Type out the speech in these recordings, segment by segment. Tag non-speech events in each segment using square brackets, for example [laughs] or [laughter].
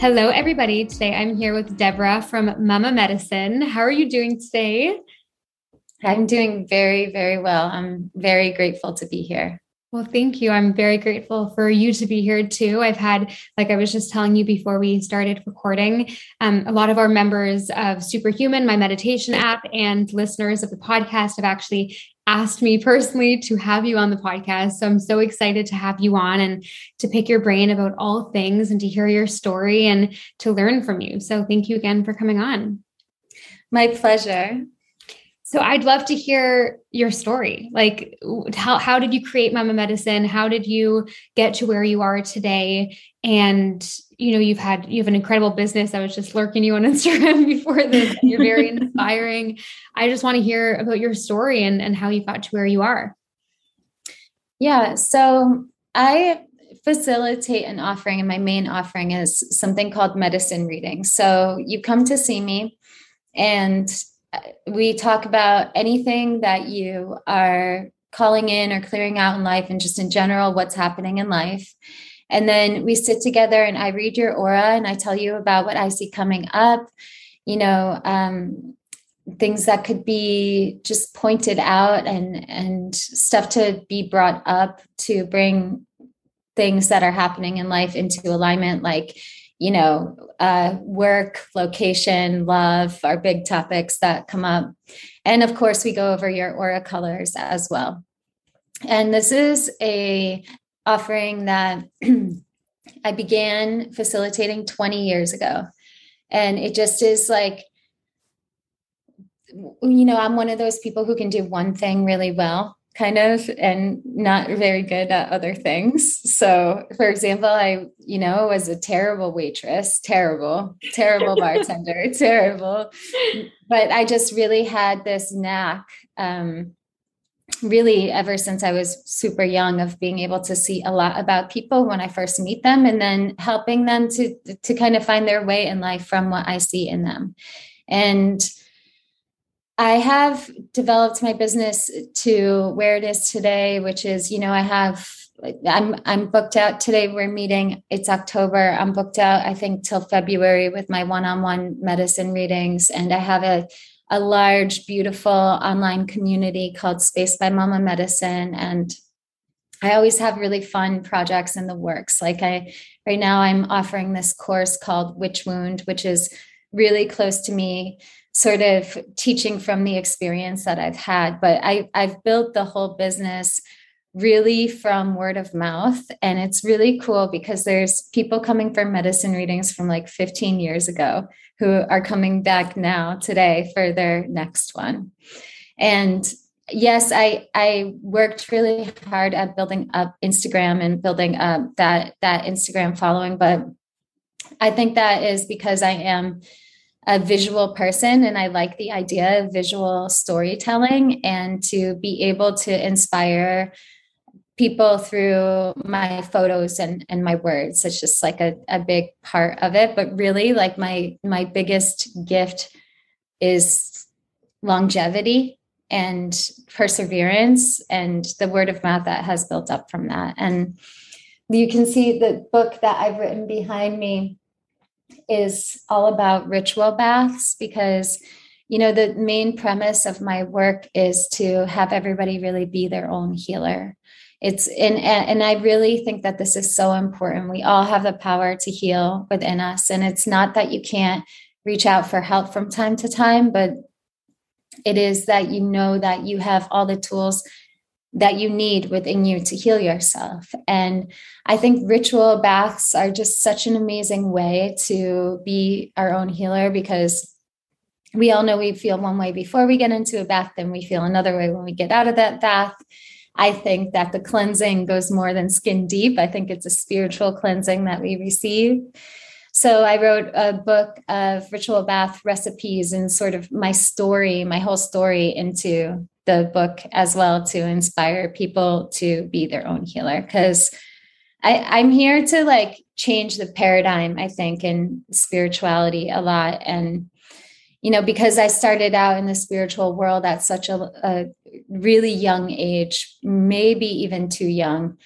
Hello, everybody. Today I'm here with Deborah from Mama Medicine. How are you doing today? I'm doing very, very well. I'm very grateful to be here. Well, thank you. I'm very grateful for you to be here too. I've had, like I was just telling you before we started recording, um, a lot of our members of Superhuman, my meditation app, and listeners of the podcast have actually asked me personally to have you on the podcast. So I'm so excited to have you on and to pick your brain about all things and to hear your story and to learn from you. So thank you again for coming on. My pleasure. So I'd love to hear your story. Like how how did you create Mama Medicine? How did you get to where you are today? And you know, you've had you have an incredible business. I was just lurking you on [laughs] Instagram before this. You're very [laughs] inspiring. I just want to hear about your story and, and how you got to where you are. Yeah. So I facilitate an offering, and my main offering is something called medicine reading. So you come to see me and uh, we talk about anything that you are calling in or clearing out in life and just in general what's happening in life and then we sit together and i read your aura and i tell you about what i see coming up you know um, things that could be just pointed out and and stuff to be brought up to bring things that are happening in life into alignment like you know, uh, work, location, love are big topics that come up. And of course, we go over your aura colors as well. And this is a offering that [clears throat] I began facilitating 20 years ago. And it just is like, you know, I'm one of those people who can do one thing really well kind of and not very good at other things so for example i you know was a terrible waitress terrible terrible bartender [laughs] terrible but i just really had this knack um, really ever since i was super young of being able to see a lot about people when i first meet them and then helping them to to kind of find their way in life from what i see in them and I have developed my business to where it is today, which is, you know, I have I'm I'm booked out today. We're meeting. It's October. I'm booked out. I think till February with my one-on-one medicine readings, and I have a a large, beautiful online community called Space by Mama Medicine, and I always have really fun projects in the works. Like I right now, I'm offering this course called Witch Wound, which is really close to me sort of teaching from the experience that I've had. But I, I've built the whole business really from word of mouth. And it's really cool because there's people coming for medicine readings from like 15 years ago who are coming back now today for their next one. And yes, I I worked really hard at building up Instagram and building up that that Instagram following, but I think that is because I am a visual person and I like the idea of visual storytelling and to be able to inspire people through my photos and, and my words. It's just like a, a big part of it. But really like my my biggest gift is longevity and perseverance and the word of mouth that has built up from that. And you can see the book that I've written behind me is all about ritual baths because you know the main premise of my work is to have everybody really be their own healer it's and and i really think that this is so important we all have the power to heal within us and it's not that you can't reach out for help from time to time but it is that you know that you have all the tools that you need within you to heal yourself. And I think ritual baths are just such an amazing way to be our own healer because we all know we feel one way before we get into a bath, then we feel another way when we get out of that bath. I think that the cleansing goes more than skin deep. I think it's a spiritual cleansing that we receive. so I wrote a book of ritual bath recipes and sort of my story, my whole story into the book as well to inspire people to be their own healer. Because I'm here to like change the paradigm, I think, in spirituality a lot. And, you know, because I started out in the spiritual world at such a, a really young age, maybe even too young.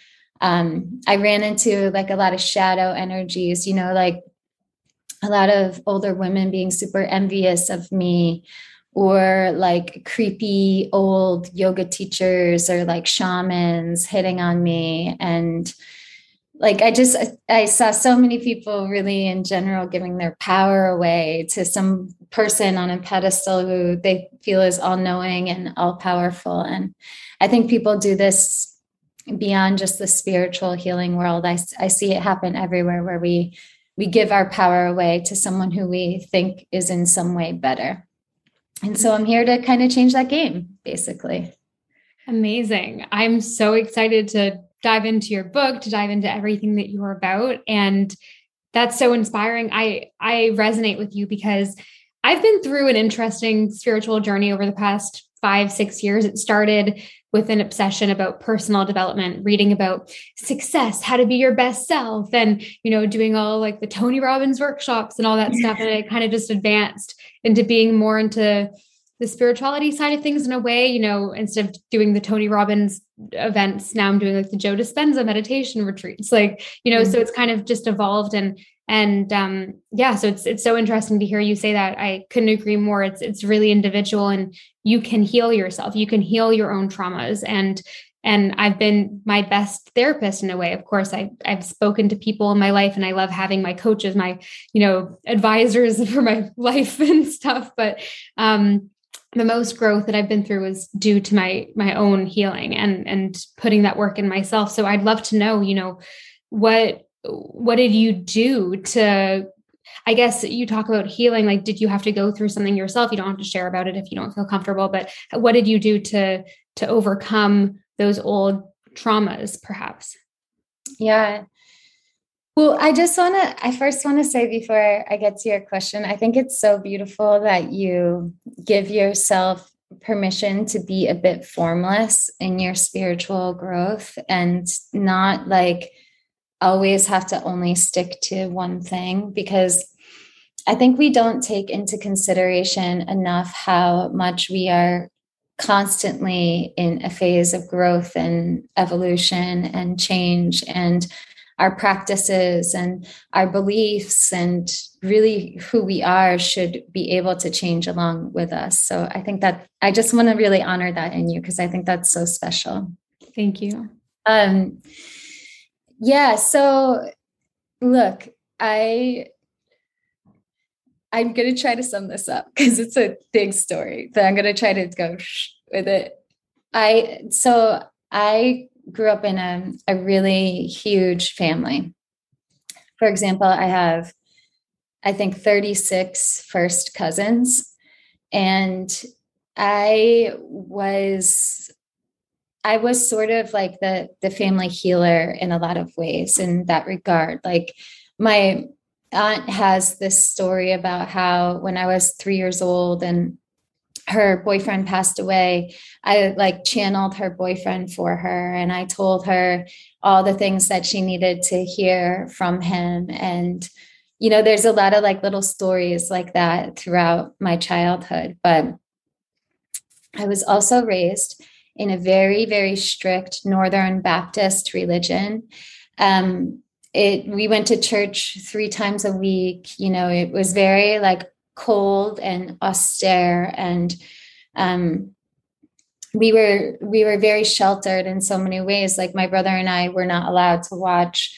Um, I ran into like a lot of shadow energies, you know, like a lot of older women being super envious of me or like creepy old yoga teachers or like shamans hitting on me and like i just i saw so many people really in general giving their power away to some person on a pedestal who they feel is all knowing and all powerful and i think people do this beyond just the spiritual healing world i, I see it happen everywhere where we we give our power away to someone who we think is in some way better. And so I'm here to kind of change that game, basically. Amazing. I'm so excited to dive into your book, to dive into everything that you're about. And that's so inspiring. I I resonate with you because I've been through an interesting spiritual journey over the past five, six years. It started with an obsession about personal development, reading about success, how to be your best self, and you know, doing all like the Tony Robbins workshops and all that stuff. And it kind of just advanced into being more into the spirituality side of things in a way, you know, instead of doing the Tony Robbins events, now I'm doing like the Joe Dispenza meditation retreats. Like, you know, mm-hmm. so it's kind of just evolved and and um yeah so it's it's so interesting to hear you say that. I couldn't agree more. It's it's really individual and you can heal yourself. You can heal your own traumas. And and i've been my best therapist in a way. Of course I, i've spoken to people in my life and i love having my coaches my you know advisors [laughs] for my life and stuff. But um the most growth that i've been through was due to my my own healing and and putting that work in myself so i'd love to know you know what what did you do to I guess you talk about healing. Like, did you have to go through something yourself? You don't have to share about it if you don't feel comfortable. But what did you do to to overcome those old traumas, perhaps? Yeah. Well, I just want to, I first want to say before I get to your question, I think it's so beautiful that you give yourself permission to be a bit formless in your spiritual growth and not like always have to only stick to one thing because I think we don't take into consideration enough how much we are constantly in a phase of growth and evolution and change and our practices and our beliefs and really who we are should be able to change along with us. So I think that I just want to really honor that in you because I think that's so special. Thank you. Um yeah, so look, I I'm going to try to sum this up because it's a big story, but I'm going to try to go with it. I so I grew up in a, a really huge family. For example, I have I think 36 first cousins and I was I was sort of like the the family healer in a lot of ways in that regard. Like my aunt has this story about how when I was three years old and her boyfriend passed away, I like channeled her boyfriend for her and I told her all the things that she needed to hear from him. And, you know, there's a lot of like little stories like that throughout my childhood. But I was also raised in a very, very strict Northern Baptist religion. Um, it we went to church three times a week you know it was very like cold and austere and um we were we were very sheltered in so many ways. Like my brother and i were not allowed to watch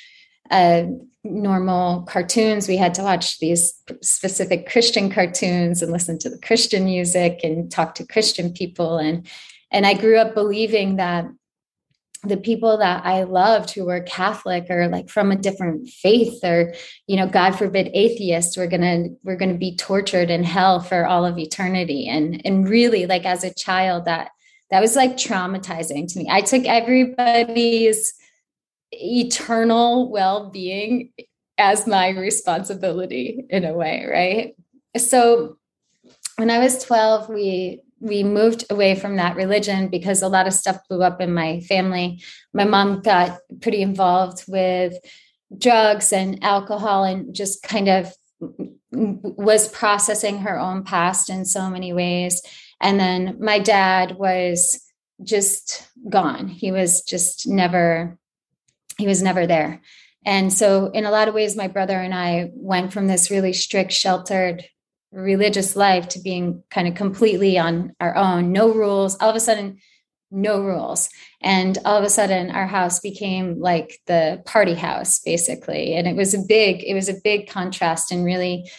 uh, normal cartoons. We had to watch these specific christian cartoons and listen to the christian music and talk to christian people. And and i grew up believing that the people that I loved who were Catholic or like from a different faith or, you know, God forbid atheists were gonna we're gonna be tortured in hell for all of eternity. And and really like as a child that that was like traumatizing to me. I took everybody's eternal well-being as my responsibility in a way, right? So when I was 12, we we moved away from that religion because a lot of stuff blew up in my family. My mom got pretty involved with drugs and alcohol and just kind of was processing her own past in so many ways. And then my dad was just gone. He was just never, he was never there. And so, in a lot of ways, my brother and I went from this really strict, sheltered religious life to being kind of completely on our own, no rules. All of a sudden, no rules. And all of a sudden, our house became like the party house, basically. And it was a big, it was a big contrast and really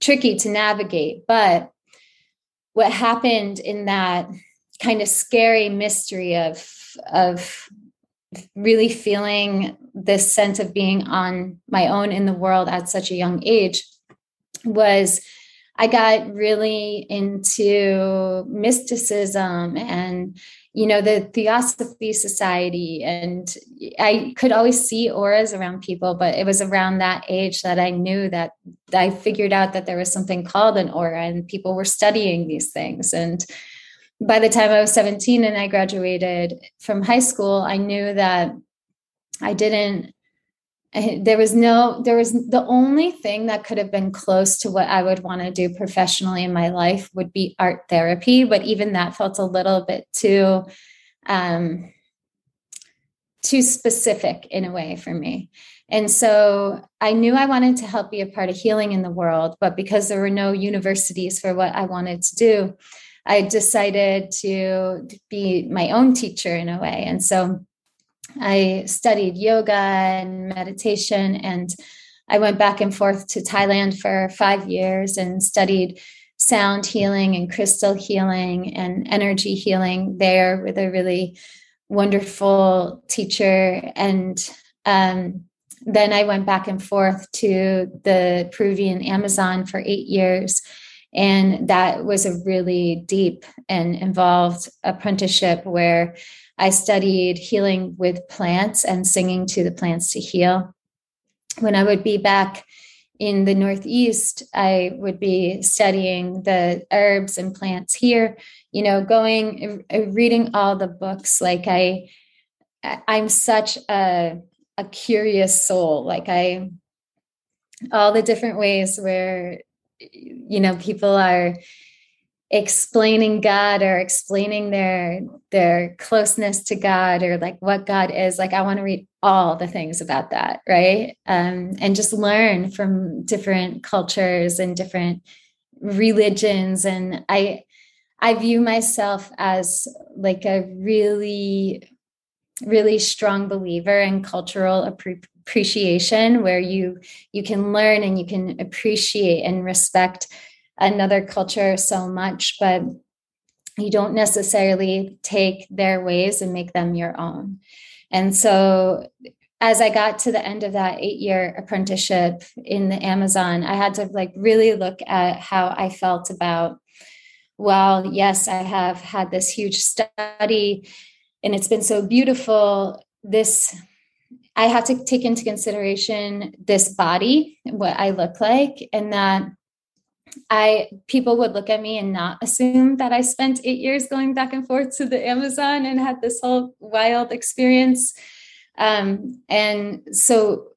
tricky to navigate. But what happened in that kind of scary mystery of of really feeling this sense of being on my own in the world at such a young age was I got really into mysticism and you know the theosophy society and i could always see auras around people but it was around that age that i knew that i figured out that there was something called an aura and people were studying these things. And by the time i was 17 and i graduated from high school i knew that i didn't there was no there was the only thing that could have been close to what i would want to do professionally in my life would be art therapy but even that felt a little bit too um too specific in a way for me. And so i knew i wanted to help be a part of healing in the world but because there were no universities for what i wanted to do i decided to be my own teacher in a way. And so I studied yoga and meditation, and I went back and forth to Thailand for five years and studied sound healing and crystal healing and energy healing there with a really wonderful teacher. And um, then I went back and forth to the Peruvian Amazon for eight years. And that was a really deep and involved apprenticeship where I studied healing with plants and singing to the plants to heal. When I would be back in the Northeast, I would be studying the herbs and plants here, you know, going, uh, reading all the books. Like I, I'm such a, a curious soul. Like I, all the different ways where, you know, people are explaining God or explaining their their closeness to God or like what God is like I want to read all the things about that right? Um, and just learn from different cultures and different religions. And I I view myself as like a really really strong believer in cultural appreciation where you you can learn and you can appreciate and respect another culture so much, but you don't necessarily take their ways and make them your own. And so as I got to the end of that eight year apprenticeship in the Amazon, I had to like really look at how I felt about, well, yes, I have had this huge study and it's been so beautiful. This, I have to take into consideration this body, what I look like, and that I people would look at me and not assume that I spent eight years going back and forth to the Amazon and had this whole wild experience. Um, and so,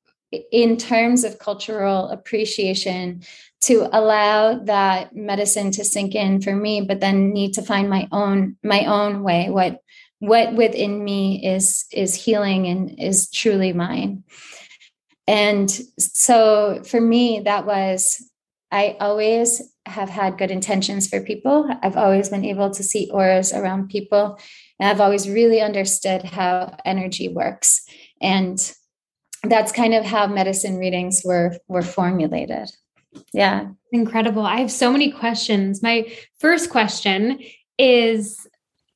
in terms of cultural appreciation, to allow that medicine to sink in for me, but then need to find my own my own way. What what within me is is healing and is truly mine. And so for me, that was I always have had good intentions for people. I've always been able to see auras around people. And I've always really understood how energy works. And that's kind of how medicine readings were were formulated. Yeah. Incredible. I have so many questions. My first question is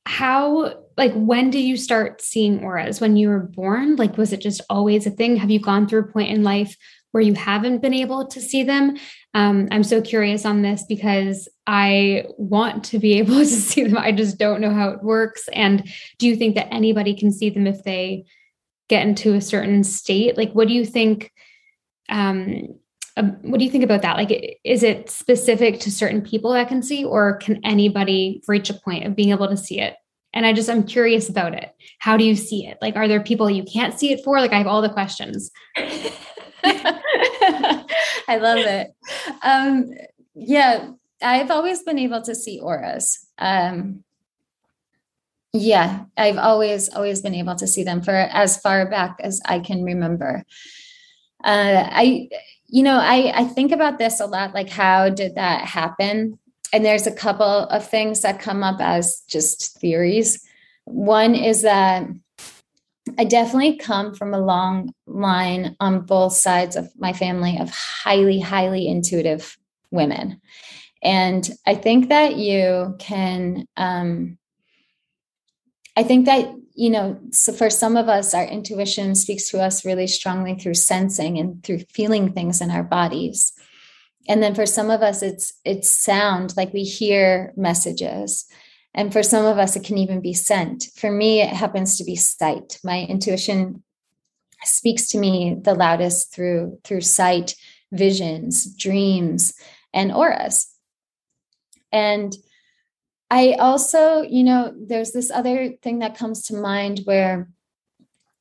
how like when do you start seeing auras when you were born like was it just always a thing have you gone through a point in life where you haven't been able to see them. Um, I'm so curious on this because I want to be [laughs] able to see them. I just don't know how it works. And do you think that anybody can see them if they get into a certain state? Like, what do you think? um, um, what do you think about that? Like, is it specific to certain people that can see, or can anybody reach a point of being able to see it? And I just, I'm curious about it. How do you see it? Like, are there people you can't see it for? Like, I have all the questions. [laughs] [laughs] I love it. Um, yeah, I've always been able to see auras. Um, yeah, I've always, always been able to see them for as far back as I can remember. Uh, I, you know, I, I think about this a lot like, how did that happen? And there's a couple of things that come up as just theories. One is that I definitely come from a long line on both sides of my family of highly, highly intuitive women. And I think that you can, um, I think that you know, so for some of us, our intuition speaks to us really strongly through sensing and through feeling things in our bodies. And then for some of us, it's it's sound, like we hear messages. And for some of us, it can even be scent. For me, it happens to be sight. My intuition speaks to me the loudest through through sight, visions, dreams, and auras. And I also, you know, there's this other thing that comes to mind where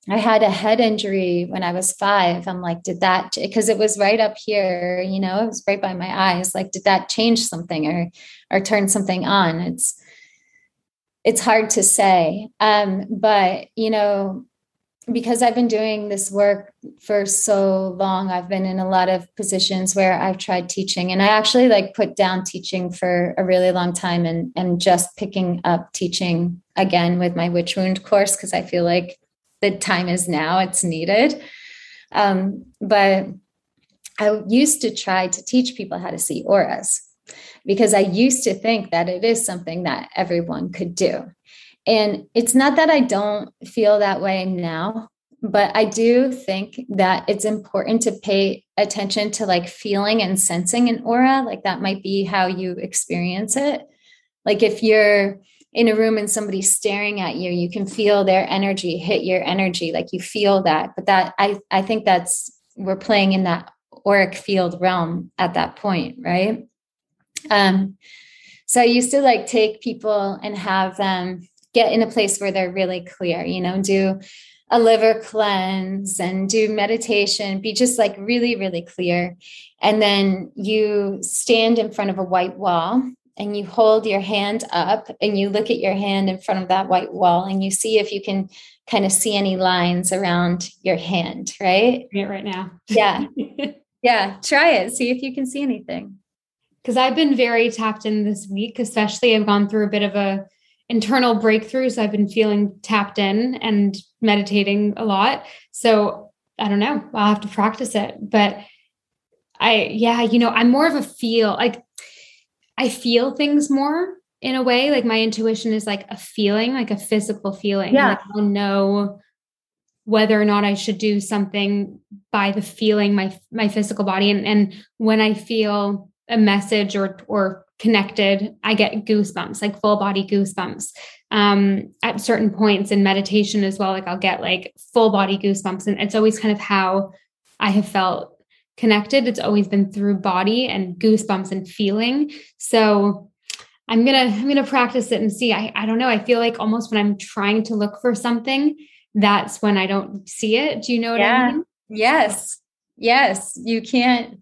I had a head injury when I was five. I'm like, did that, because it was right up here, you know, it was right by my eyes. Like, did that change something or, or turn something on? It's, it's hard to say. Um, but, you know, because I've been doing this work for so long, I've been in a lot of positions where I've tried teaching. And I actually like put down teaching for a really long time and, and just picking up teaching again with my witch wound course because I feel like the time is now, it's needed. Um, but I used to try to teach people how to see auras because I used to think that it is something that everyone could do. And it's not that I don't feel that way now, but I do think that it's important to pay attention to like feeling and sensing an aura. Like that might be how you experience it. Like if you're in a room and somebody's staring at you, you can feel their energy hit your energy. Like you feel that. But that I I think that's we're playing in that auric field realm at that point, right? Um, so I used to like take people and have them get in a place where they're really clear, you know, do a liver cleanse and do meditation, be just like really, really clear. And then you stand in front of a white wall and you hold your hand up and you look at your hand in front of that white wall and you see if you can kind of see any lines around your hand, right? Yeah, right now. Yeah. [laughs] yeah. Try it. See if you can see anything. Because I've been very tapped in this week, especially I've gone through a bit of a internal breakthrough. So I've been feeling tapped in and meditating a lot. So I don't know. I'll have to practice it. But I, yeah, you know, I'm more of a feel like I feel things more in a way. Like my intuition is like a feeling, like a physical feeling. Yeah. Like I'll know whether or not I should do something by the feeling my my physical body. And, and when I feel a message or or connected, I get goosebumps, like full body goosebumps. Um, at certain points in meditation as well, like I'll get like full body goosebumps. And it's always kind of how I have felt connected. It's always been through body and goosebumps and feeling. So I'm gonna I'm gonna practice it and see. I, I don't know. I feel like almost when I'm trying to look for something, that's when I don't see it. Do you know what yeah. I mean? Yes. Yes. You can't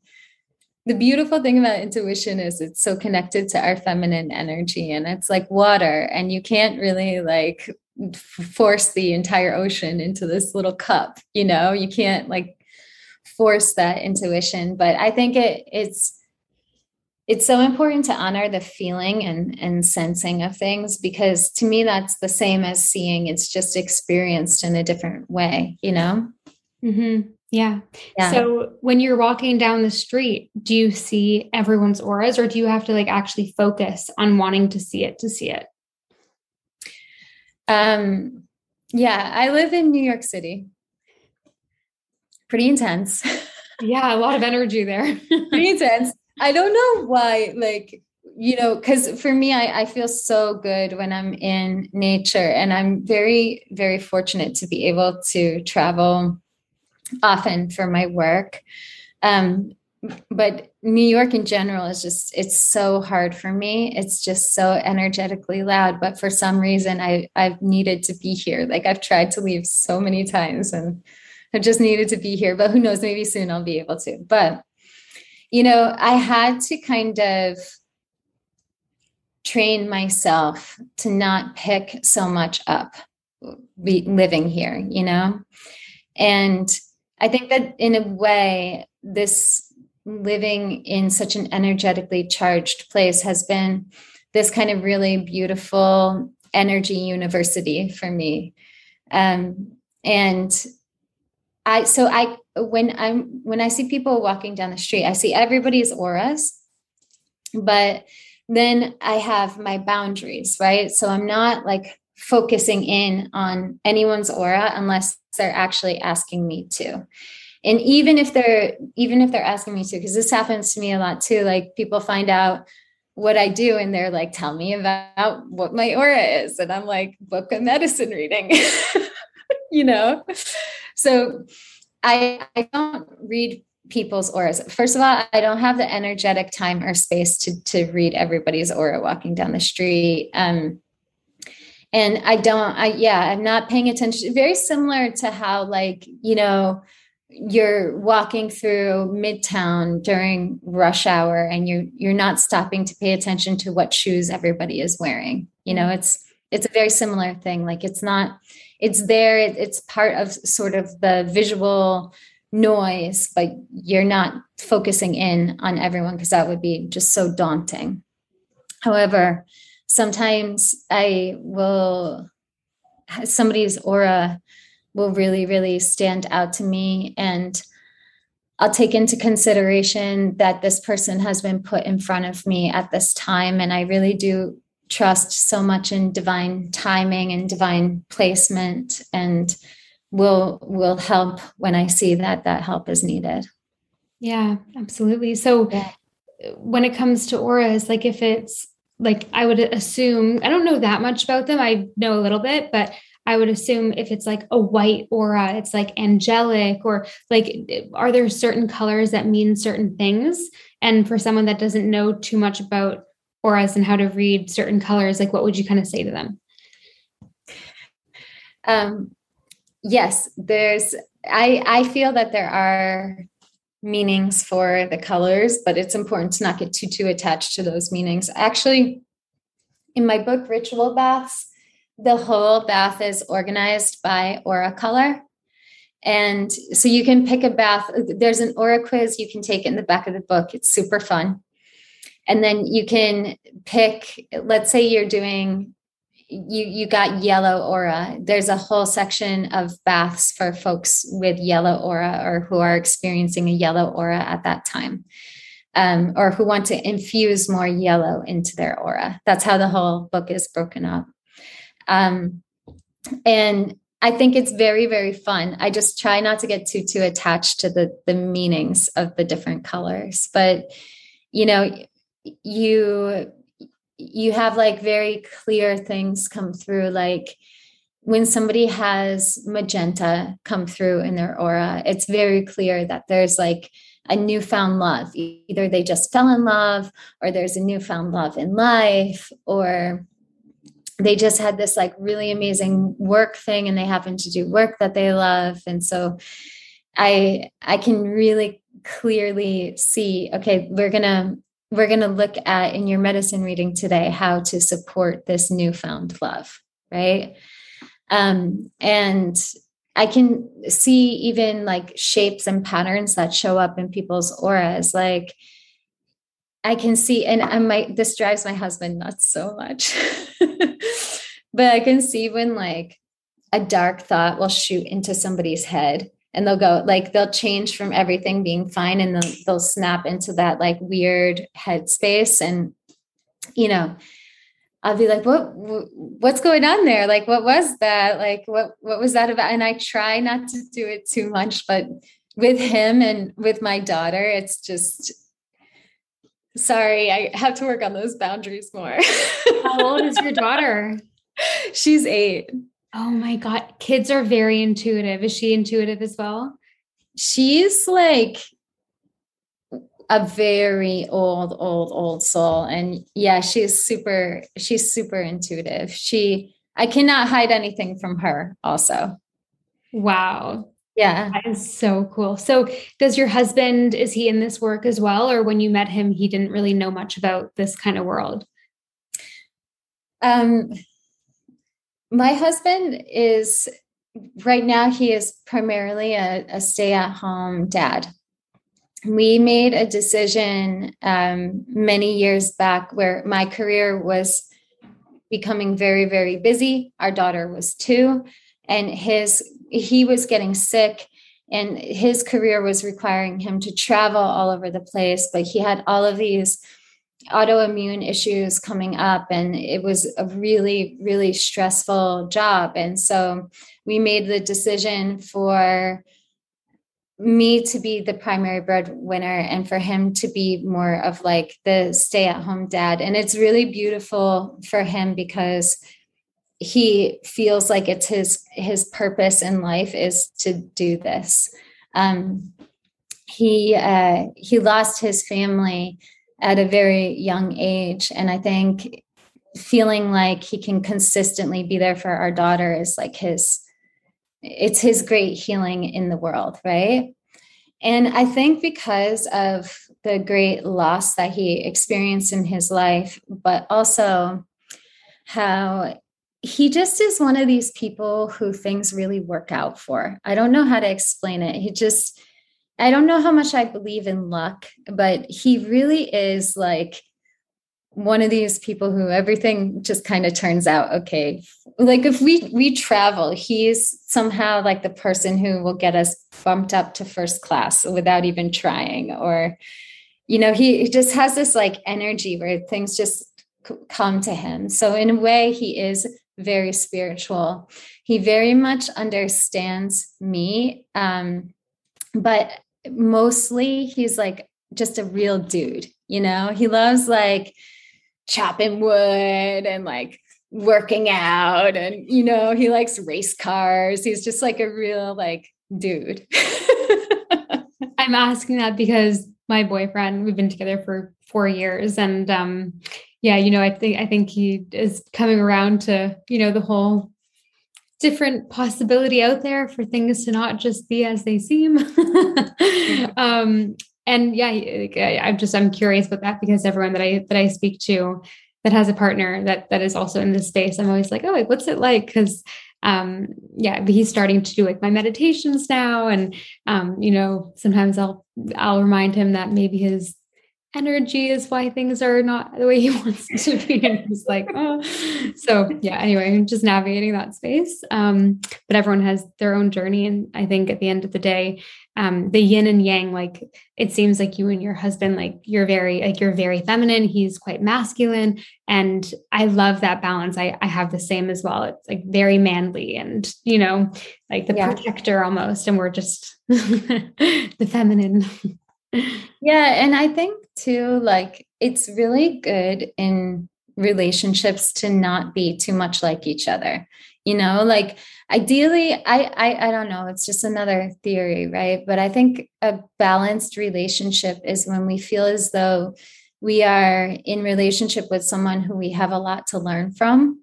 the beautiful thing about intuition is it's so connected to our feminine energy and it's like water and you can't really like force the entire ocean into this little cup you know you can't like force that intuition but i think it it's it's so important to honor the feeling and and sensing of things because to me that's the same as seeing it's just experienced in a different way you know mm-hmm. Yeah. yeah. So when you're walking down the street, do you see everyone's auras or do you have to like actually focus on wanting to see it to see it? Um yeah, I live in New York City. Pretty intense. [laughs] yeah, a lot of energy there. Pretty [laughs] intense. I don't know why like you know because for me I, I feel so good when i'm in nature and i'm very very fortunate to be able to travel often for my work. Um, but New York in general is just it's so hard for me. It's just so energetically loud. But for some reason I I've needed to be here. Like I've tried to leave so many times and I just needed to be here. But who knows, maybe soon I'll be able to. But you know, I had to kind of train myself to not pick so much up Be living here, you know? And I think that in a way, this living in such an energetically charged place has been this kind of really beautiful energy university for me. Um, and I, so I, when I'm, when I see people walking down the street, I see everybody's auras, but then I have my boundaries, right? So I'm not like focusing in on anyone's aura unless they're actually asking me to. And even if they're even if they're asking me to because this happens to me a lot too like people find out what I do and they're like tell me about what my aura is. And I'm like book a medicine reading [laughs] [laughs] you know? So I I don't read people's auras. First of all I don't have the energetic time or space to to read everybody's aura walking down the street. Um and I don't I yeah I'm not paying attention very similar to how like you know you're walking through midtown during rush hour and you're you're not stopping to pay attention to what shoes everybody is wearing. You know it's it's a very similar thing. Like it's not it's there it's part of sort of the visual noise but you're not focusing in on everyone because that would be just so daunting however sometimes i will somebody's aura will really, really stand out to me. And I'll take into consideration that this person has been put in front of me at this time. And I really do trust so much in divine timing and divine placement and will will help when I see that that help is needed. Yeah, absolutely. So yeah. when it comes to auras, like if it's like I would assume I don't know that much about them. I know a little bit, but I would assume if it's like a white aura, it's like angelic, or like, are there certain colors that mean certain things? And for someone that doesn't know too much about auras and how to read certain colors, like, what would you kind of say to them? Um, yes, there's, I, I feel that there are meanings for the colors, but it's important to not get too, too attached to those meanings. Actually, in my book, Ritual Baths, the whole bath is organized by aura color. And so you can pick a bath. There's an aura quiz you can take in the back of the book. It's super fun. And then you can pick, let's say you're doing, you you got yellow aura. There's a whole section of baths for folks with yellow aura or who are experiencing a yellow aura at that time. Um, or who want to infuse more yellow into their aura. That's how the whole book is broken up. Um, and I think it's very, very fun. I just try not to get too, too attached to the the meanings of the different colors. But you know, you you have like very clear things come through, like when somebody has magenta come through in their aura, it's very clear that there's like a newfound love. Either they just fell in love, or there's a newfound love in life, or they just had this like really amazing work thing and they happen to do work that they love and so i i can really clearly see okay we're gonna we're gonna look at in your medicine reading today how to support this newfound love right um and i can see even like shapes and patterns that show up in people's auras like I can see, and I might, this drives my husband nuts so much. [laughs] but I can see when like a dark thought will shoot into somebody's head and they'll go like they'll change from everything being fine and they'll, they'll snap into that like weird headspace and you know I'll be like, what, what's going on there? Like, what was that? Like, what, what was that about? And I try not to do it too much, but with him and with my daughter, it's just, sorry, I have to work on those boundaries more. How old is your daughter? [laughs] She's eight. Oh my God. Kids are very intuitive. Is she intuitive as well? She's like, a very old, old, old soul. And yeah, she's super, she's super intuitive. She, I cannot hide anything from her also. Wow. Yeah. That is so cool. So, does your husband, is he in this work as well? Or when you met him, he didn't really know much about this kind of world? Um, my husband is right now, he is primarily a, a stay at home dad. We made a decision um, many years back where my career was becoming very, very busy. Our daughter was two, and his he was getting sick and his career was requiring him to travel all over the place but he had all of these autoimmune issues coming up and it was a really really stressful job and so we made the decision for me to be the primary breadwinner and for him to be more of like the stay at home dad and it's really beautiful for him because he feels like it's his his purpose in life is to do this. Um, he uh, he lost his family at a very young age, and I think feeling like he can consistently be there for our daughter is like his it's his great healing in the world, right? And I think because of the great loss that he experienced in his life, but also how he just is one of these people who things really work out for. I don't know how to explain it. He just, I don't know how much I believe in luck, but he really is like one of these people who everything just kind of turns out okay. Like if we we travel, he's somehow like the person who will get us bumped up to first class without even trying or you know, he, he just has this like energy where things just come to him. So in a way he is very spiritual. He very much understands me. Um, but mostly he's like just a real dude, you know? He loves like chopping wood and like working out and you know, he likes race cars. He's just like a real like dude. [laughs] I'm asking that because my boyfriend, we've been together for 4 years and um yeah, you know, I think I think he is coming around to, you know, the whole different possibility out there for things to not just be as they seem. [laughs] [laughs] um, and yeah, I'm just I'm curious about that because everyone that I that I speak to that has a partner that that is also in this space, I'm always like, oh, like, what's it like? Because um yeah he's starting to do like my meditations now and um you know sometimes i'll i'll remind him that maybe his energy is why things are not the way [laughs] he wants them to be. And he's like, oh. So yeah, anyway, just navigating that space. Um, but everyone has their own journey. And I think at the end of the day, um, the yin and yang, like it seems like you and your husband, like you're very, like you're very feminine. He's quite masculine. And I love that balance. I, I have the same as well. It's like very manly and, you know, like the yeah. protector almost. And we're just [laughs] the feminine. yeah. And I think too like it's really good in relationships to not be too much like each other you know? Like ideally I, I i don't know it's just another theory right? But i think a balanced relationship is when we feel as though we are in relationship with someone who we have a lot to learn from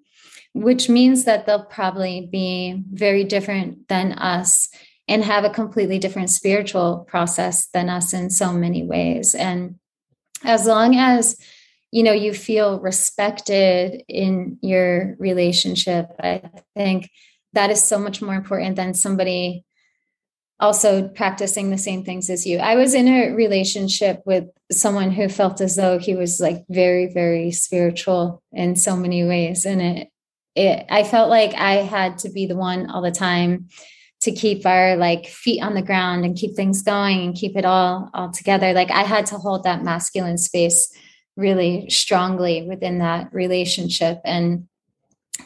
which means that they'll probably be very different than us and have a completely different spiritual process than us in so many ways. And as long as you know you feel respected in your relationship i think that is so much more important than somebody also practicing the same things as you. I was in a relationship with someone who felt as though he was like very very spiritual in so many ways and it it i felt like i had to be the one all the time to keep our like feet on the ground and keep things going and keep it all all together. Like i had to hold that masculine space really strongly within that relationship. And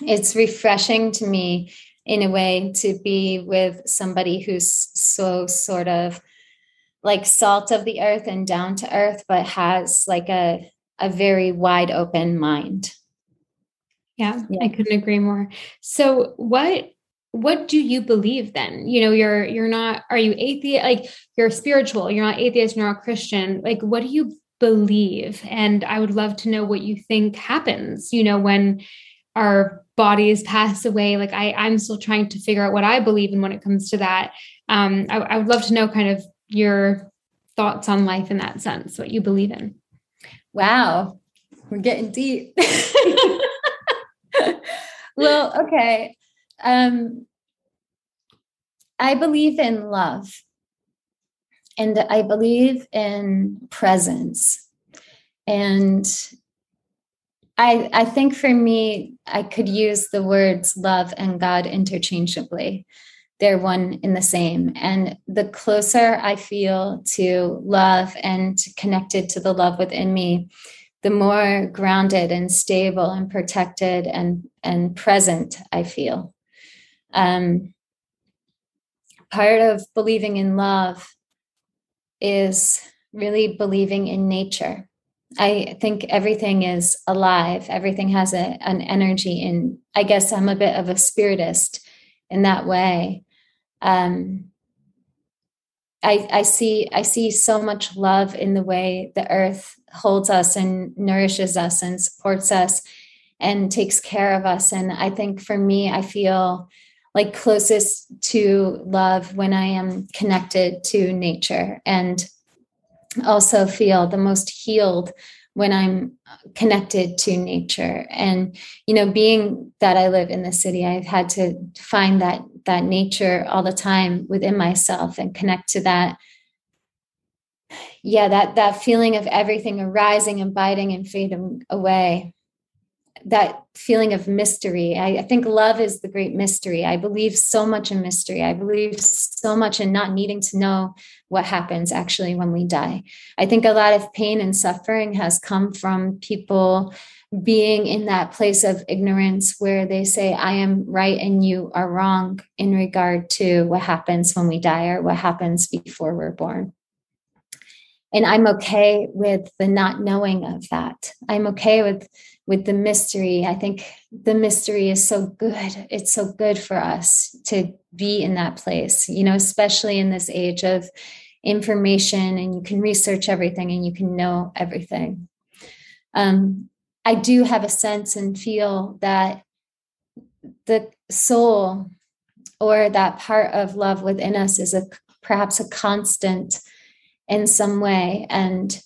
it's refreshing to me in a way to be with somebody who's so sort of like salt of the earth and down to earth but has like a a very wide open mind. Yeah, yeah. i couldn't agree more. So what what do you believe then? You know you're you're not are you atheist like you're spiritual you're not atheist you're not christian. Like what do you believe? And i would love to know what you think happens you know when our bodies pass away. Like i i'm still trying to figure out what i believe in when it comes to that. Um I, I would love to know kind of your thoughts on life in that sense what you believe in. Wow. We're getting deep. [laughs] Well okay um, I believe in love and I believe in presence. And I, I think for me, I could use the words love and God interchangeably. They're one in the same. And the closer I feel to love and connected to the love within me, the more grounded and stable and protected and, and present I feel. Um, part of believing in love is really believing in nature. I think everything is alive, everything has a, an energy. And I guess I'm a bit of a spiritist in that way. Um, I, I see I see so much love in the way the earth holds us and nourishes us and supports us and takes care of us. And I think for me, I feel like closest to love when I am connected to nature and also feel the most healed when I'm connected to nature. And, you know, being that I live in the city, I've had to find that that nature all the time within myself and connect to that. Yeah, that that feeling of everything arising and biting and fading away that feeling of mystery. I, I, think love is the great mystery. I believe so much in mystery. I believe so much in not needing to know what happens actually when we die. I think a lot of pain and suffering has come from people being in that place of ignorance where they say, I am right and you are wrong in regard to what happens when we die or what happens before we're born and i'm okay with the not knowing of that i'm okay with with the mystery. I think the mystery is so good. It's so good for us to be in that place you know especially in this age of information and you can research everything and you can know everything. Um, i do have a sense and feel that the soul or that part of love within us is a perhaps a constant in some way. And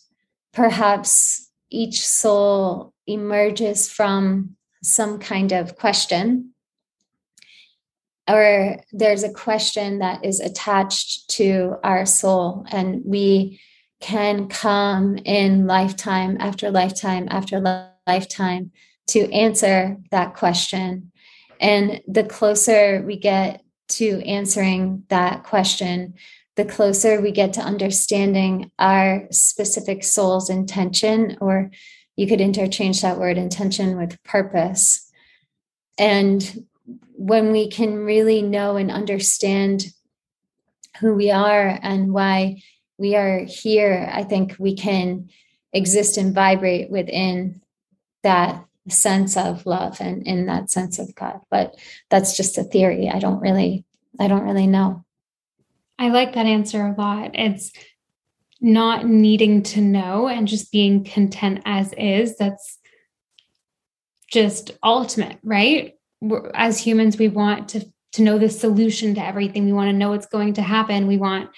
perhaps each soul emerges from some kind of question, or there's a question that is attached to our soul, and we can come in lifetime after lifetime after lifetime to answer that question. And the closer we get to answering that question, the closer we get to understanding our specific soul's intention, or you could interchange that word intention with purpose. And when we can really know and understand who we are and why we are here, I think we can exist and vibrate within that sense of love and in that sense of God. But that's just a theory. I don't really, I don't really know. I like that answer a lot. It's not needing to know and just being content as is. That's just ultimate, right? As humans, we want to to know the solution to everything. We want to know what's going to happen. We want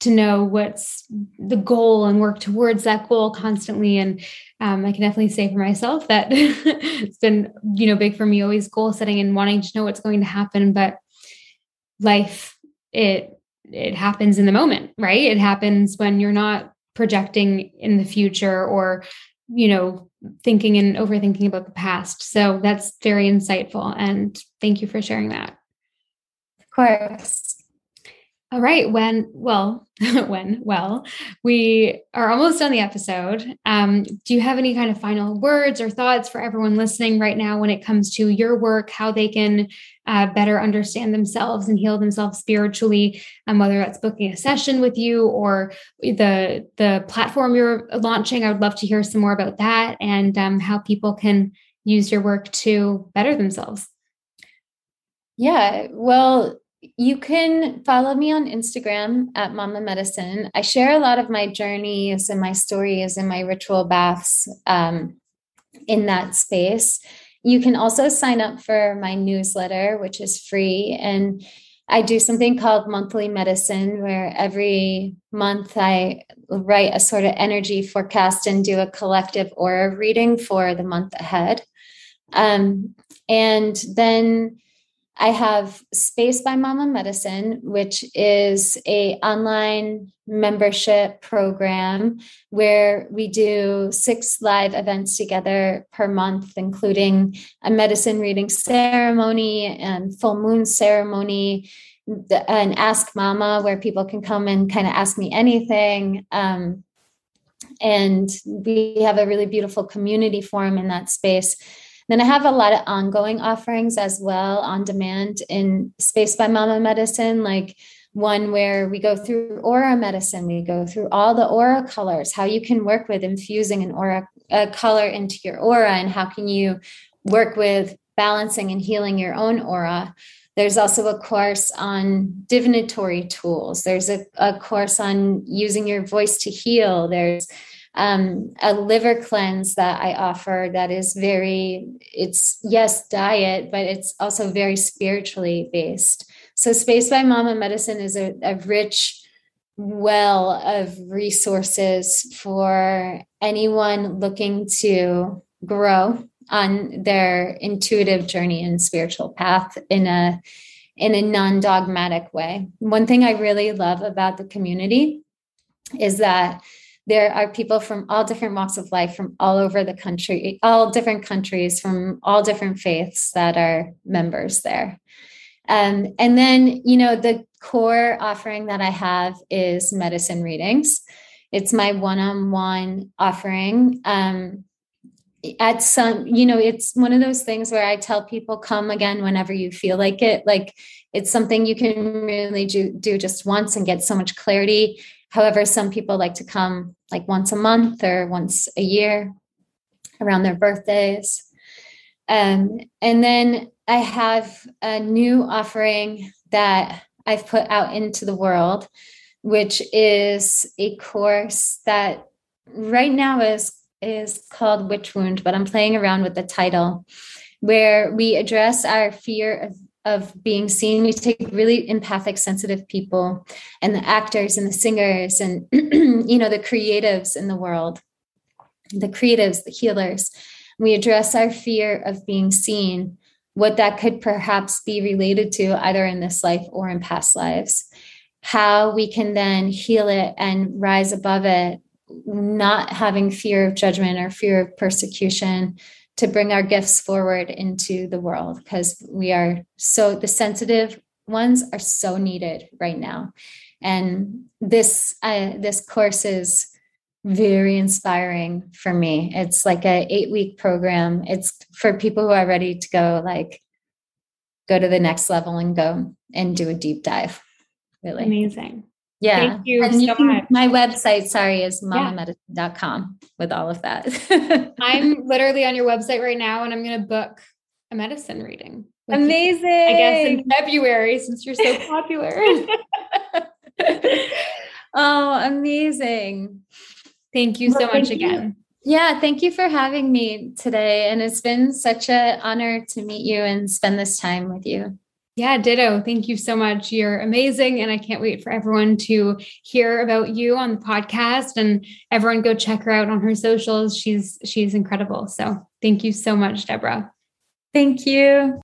to know what's the goal and work towards that goal constantly. And um, I can definitely say for myself that [laughs] it's been, you know, big for me, always goal setting and wanting to know what's going to happen. But life, it it happens in the moment, right? It happens when you're not projecting in the future or, you know, thinking and overthinking about the past. So that's very insightful. And thank you for sharing that. Of course. All right. When, well, [laughs] when, well, we are almost on the episode. Um, do you have any kind of final words or thoughts for everyone listening right now when it comes to your work, how they can uh, better understand themselves and heal themselves spiritually, um, whether that's booking a session with you or the the platform you're launching? I would love to hear some more about that and um, how people can use your work to better themselves. Yeah. Well, you can follow me on Instagram at Mama Medicine. I share a lot of my journeys and my stories and my ritual baths um, in that space. You can also sign up for my newsletter, which is free. And I do something called monthly medicine, where every month I write a sort of energy forecast and do a collective aura reading for the month ahead. Um, and then I have Space by Mama Medicine, which is a online membership program where we do six live events together per month, including a medicine reading ceremony and full moon ceremony, and Ask Mama where people can come and kind of ask me anything. Um, and we have a really beautiful community forum in that space then I have a lot of ongoing offerings as well on demand in Space by Mama Medicine, like one where we go through aura medicine, we go through all the aura colors, how you can work with infusing an aura a color into your aura, and how can you work with balancing and healing your own aura. There's also a course on divinatory tools. There's a, a course on using your voice to heal. There's um, a liver cleanse that I offer that is very, it's yes, diet, but it's also very spiritually based. So, Space by Mama Medicine is a, a rich well of resources for anyone looking to grow on their intuitive journey and spiritual path in a in a non-dogmatic way. One thing I really love about the community is that there are people from all different walks of life from all over the country, all different countries, from all different faiths that are members there. Um, and then, you know, the core offering that I have is medicine readings. It's my one on one offering. Um, at some, you know, it's one of those things where I tell people come again whenever you feel like it. Like it's something you can really do, do just once and get so much clarity However, some people like to come like once a month or once a year around their birthdays. Um, and then I have a new offering that I've put out into the world, which is a course that right now is is called Witch Wound, but I'm playing around with the title, where we address our fear of of being seen. We take really empathic, sensitive people and the actors and the singers and, [clears throat] you know, the creatives in the world, the creatives, the healers. We address our fear of being seen, what that could perhaps be related to either in this life or in past lives, how we can then heal it and rise above it, not having fear of judgment or fear of persecution, to bring our gifts forward into the world because we are so the sensitive ones are so needed right now. And this uh, this course is very inspiring for me. It's like a eight week program. It's for people who are ready to go like go to the next level and go and do a deep dive really. Amazing yeah. Thank you and so you can, much. My website, sorry, is mamamedicine.com with all of that. [laughs] I'm [laughs] literally on your website right now and I'm going to book a medicine reading. Amazing. You, I guess in February since you're so [laughs] popular. oh, amazing. Thank you so much again. You. Yeah, thank you for having me today. And it's been such an honor to meet you and spend this time with you. Yeah, ditto. Thank you so much. You're amazing. And I can't wait for everyone to hear about you on the podcast and everyone go check her out on her socials. She's she's incredible. So thank you so much, Deborah. Thank you.